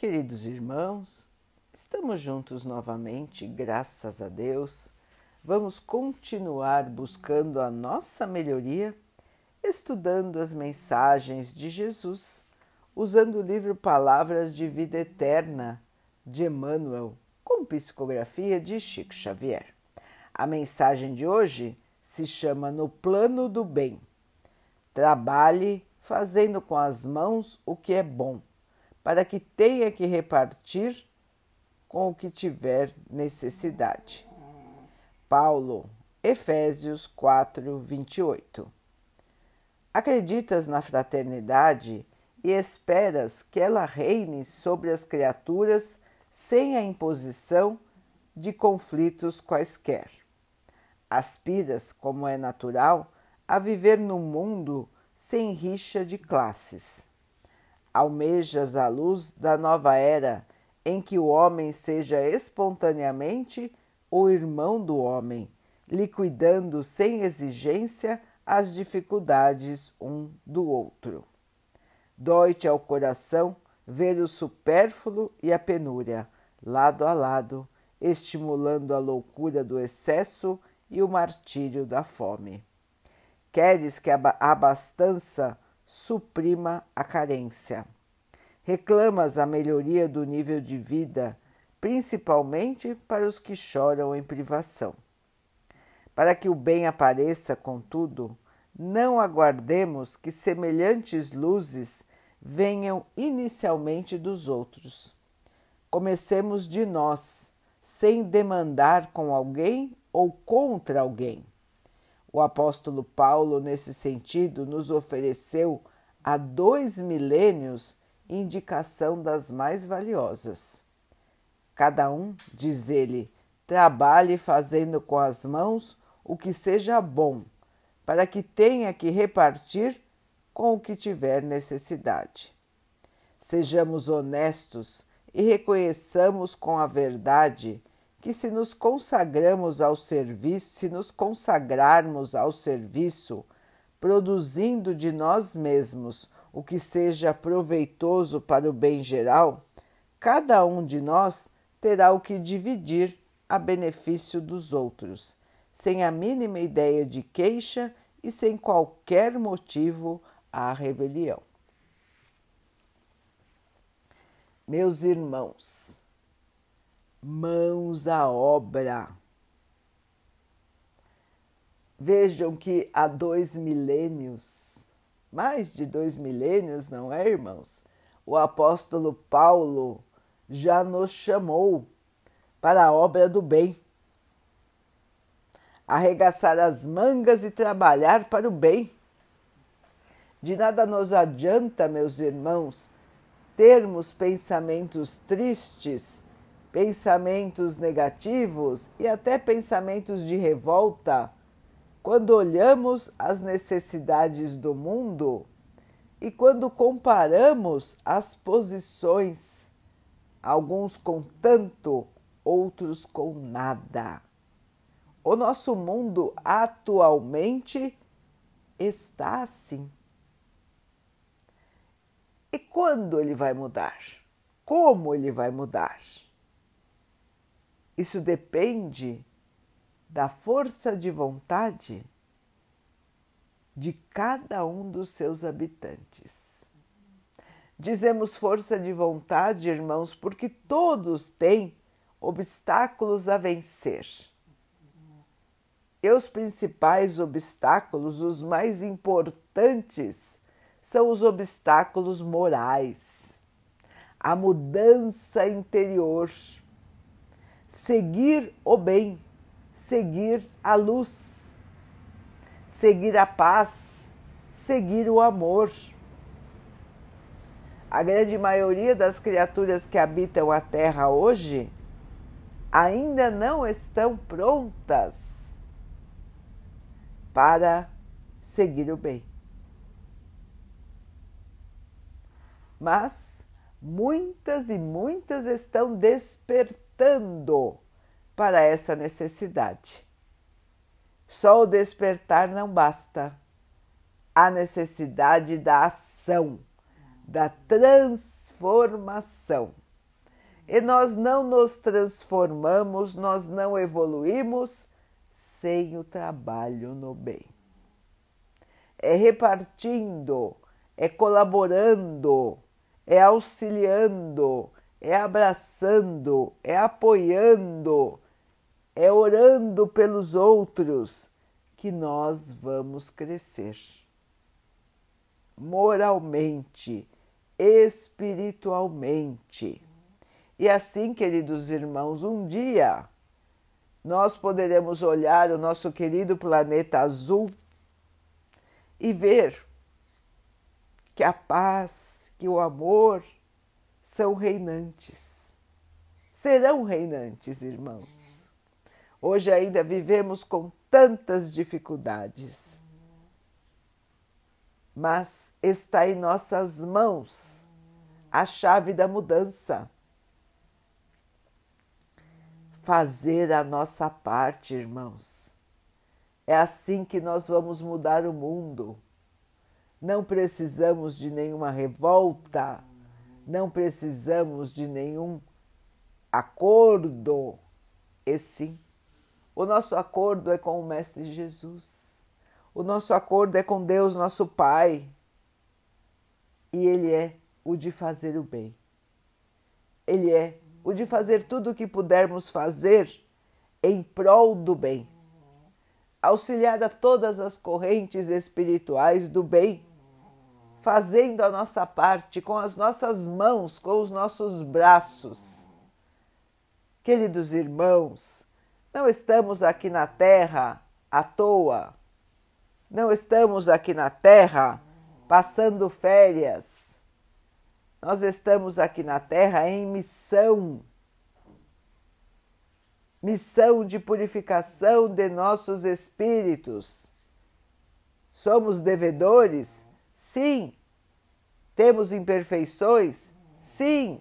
Queridos irmãos, estamos juntos novamente, graças a Deus. Vamos continuar buscando a nossa melhoria, estudando as mensagens de Jesus, usando o livro Palavras de Vida Eterna de Emmanuel, com psicografia de Chico Xavier. A mensagem de hoje se chama No Plano do Bem. Trabalhe fazendo com as mãos o que é bom, para que tenha que repartir com o que tiver necessidade. Paulo, Efésios 4, 28. Acreditas na fraternidade e esperas que ela reine sobre as criaturas sem a imposição de conflitos quaisquer. Aspiras, como é natural, a viver num mundo sem rixa de classes. Almejas a luz da nova era em que o homem seja espontaneamente o irmão do homem, liquidando sem exigência as dificuldades um do outro. Dói-te ao coração ver o supérfluo e a penúria, lado a lado, estimulando a loucura do excesso e o martírio da fome. Queres que a abastança suprima a carência. Reclamas a melhoria do nível de vida, principalmente para os que choram em privação. Para que o bem apareça, contudo, não aguardemos que semelhantes luzes venham inicialmente dos outros. Comecemos de nós, sem demandar com alguém ou contra alguém. O apóstolo Paulo, nesse sentido, nos ofereceu há dois milênios indicação das mais valiosas. Cada um, diz ele, trabalhe fazendo com as mãos o que seja bom, para que tenha que repartir com o que tiver necessidade. Sejamos honestos e reconheçamos com a verdade que se nos consagramos ao serviço, se nos consagrarmos ao serviço, produzindo de nós mesmos o que seja proveitoso para o bem geral, cada um de nós terá o que dividir a benefício dos outros, sem a mínima ideia de queixa e sem qualquer motivo à rebelião. Meus irmãos, mãos à obra. Vejam que há dois milênios, mais de dois milênios, não é, irmãos? O apóstolo Paulo já nos chamou para a obra do bem. Arregaçar as mangas e trabalhar para o bem. De nada nos adianta, meus irmãos, termos pensamentos tristes pensamentos negativos e até pensamentos de revolta quando olhamos as necessidades do mundo e quando comparamos as posições, alguns com tanto, outros com nada. O nosso mundo atualmente está assim. E quando ele vai mudar? Como ele vai mudar? Isso depende da força de vontade de cada um dos seus habitantes. Dizemos força de vontade, irmãos, porque todos têm obstáculos a vencer. E os principais obstáculos, os mais importantes, são os obstáculos morais, a mudança interior seguir o bem, seguir a luz, seguir a paz, seguir o amor. A grande maioria das criaturas que habitam a Terra hoje ainda não estão prontas para seguir o bem. Mas muitas e muitas estão despertando despertando para essa necessidade. Só o despertar não basta. A necessidade da ação, da transformação. E nós não nos transformamos, nós não evoluímos sem o trabalho no bem. É repartindo, é colaborando, é auxiliando, é abraçando, é apoiando, é orando pelos outros que nós vamos crescer moralmente, espiritualmente. E assim, queridos irmãos, um dia nós poderemos olhar o nosso querido planeta azul e ver que a paz, que o amor são reinantes. Serão reinantes, irmãos. Hoje ainda vivemos com tantas dificuldades mas está em nossas mãos a chave da mudança. Fazer a nossa parte, irmãos. É assim que nós vamos mudar o mundo. Não precisamos de nenhuma revolta, não precisamos de nenhum acordo. E sim, o nosso acordo é com o Mestre Jesus o nosso acordo é com Deus, nosso Pai, e Ele é o de fazer o bem. Ele é o de fazer tudo o que pudermos fazer em prol do bem, auxiliar a todas as correntes espirituais do bem, fazendo a nossa parte com as nossas mãos, com os nossos braços. Queridos irmãos, não estamos aqui na terra à toa não estamos aqui na Terra passando férias. Nós estamos aqui na Terra em missão. Missão de purificação de nossos espíritos. Somos devedores? Sim. Temos imperfeições? Sim.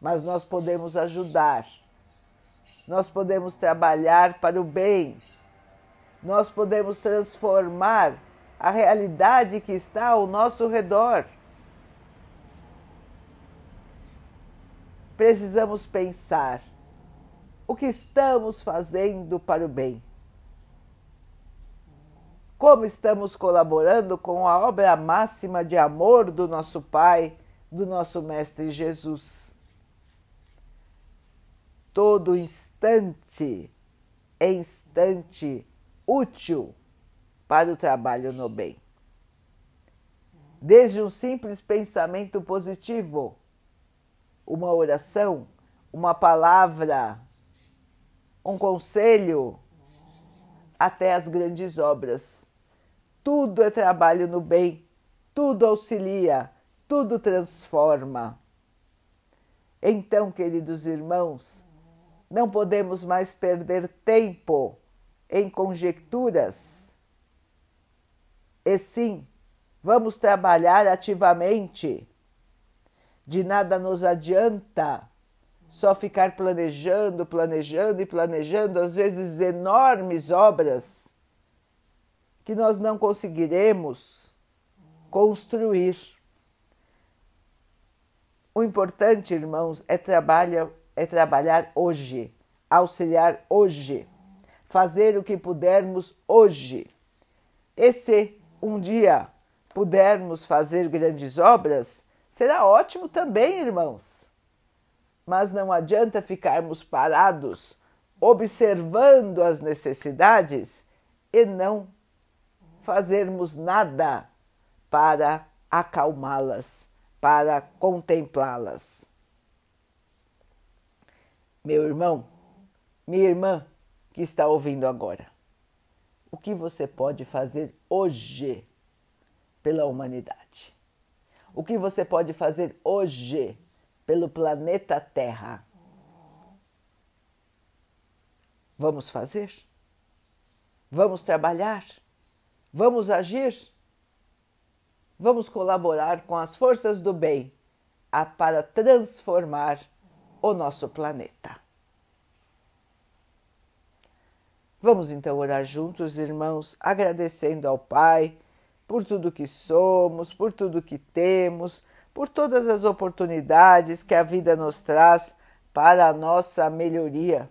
Mas nós podemos ajudar. Nós podemos trabalhar para o bem nós podemos transformar a realidade que está ao nosso redor. Precisamos pensar o que estamos fazendo para o bem. Como estamos colaborando com a obra máxima de amor do nosso Pai, do nosso Mestre Jesus. Todo instante é instante útil para o trabalho no bem. Desde um simples pensamento positivo, uma oração, uma palavra, um conselho, até as grandes obras. Tudo é trabalho no bem, tudo auxilia, tudo transforma. Então, queridos irmãos, não podemos mais perder tempo em conjecturas. E sim, vamos trabalhar ativamente. De nada nos adianta só ficar planejando, planejando e planejando, às vezes enormes obras que nós não conseguiremos construir. O importante, irmãos, é trabalhar, é trabalhar hoje, auxiliar hoje fazer o que pudermos hoje. E se um dia pudermos fazer grandes obras, será ótimo também, irmãos. Mas não adianta ficarmos parados observando as necessidades e não fazermos nada para acalmá-las, para contemplá-las. Meu irmão, minha irmã, que está ouvindo agora. O que você pode fazer hoje pela humanidade? O que você pode fazer hoje pelo planeta Terra? Vamos fazer? Vamos trabalhar? Vamos agir? Vamos colaborar com as forças do bem para transformar o nosso planeta. Vamos então orar juntos, irmãos, agradecendo ao Pai por tudo que somos, por tudo que temos, por todas as oportunidades que a vida nos traz para a nossa melhoria,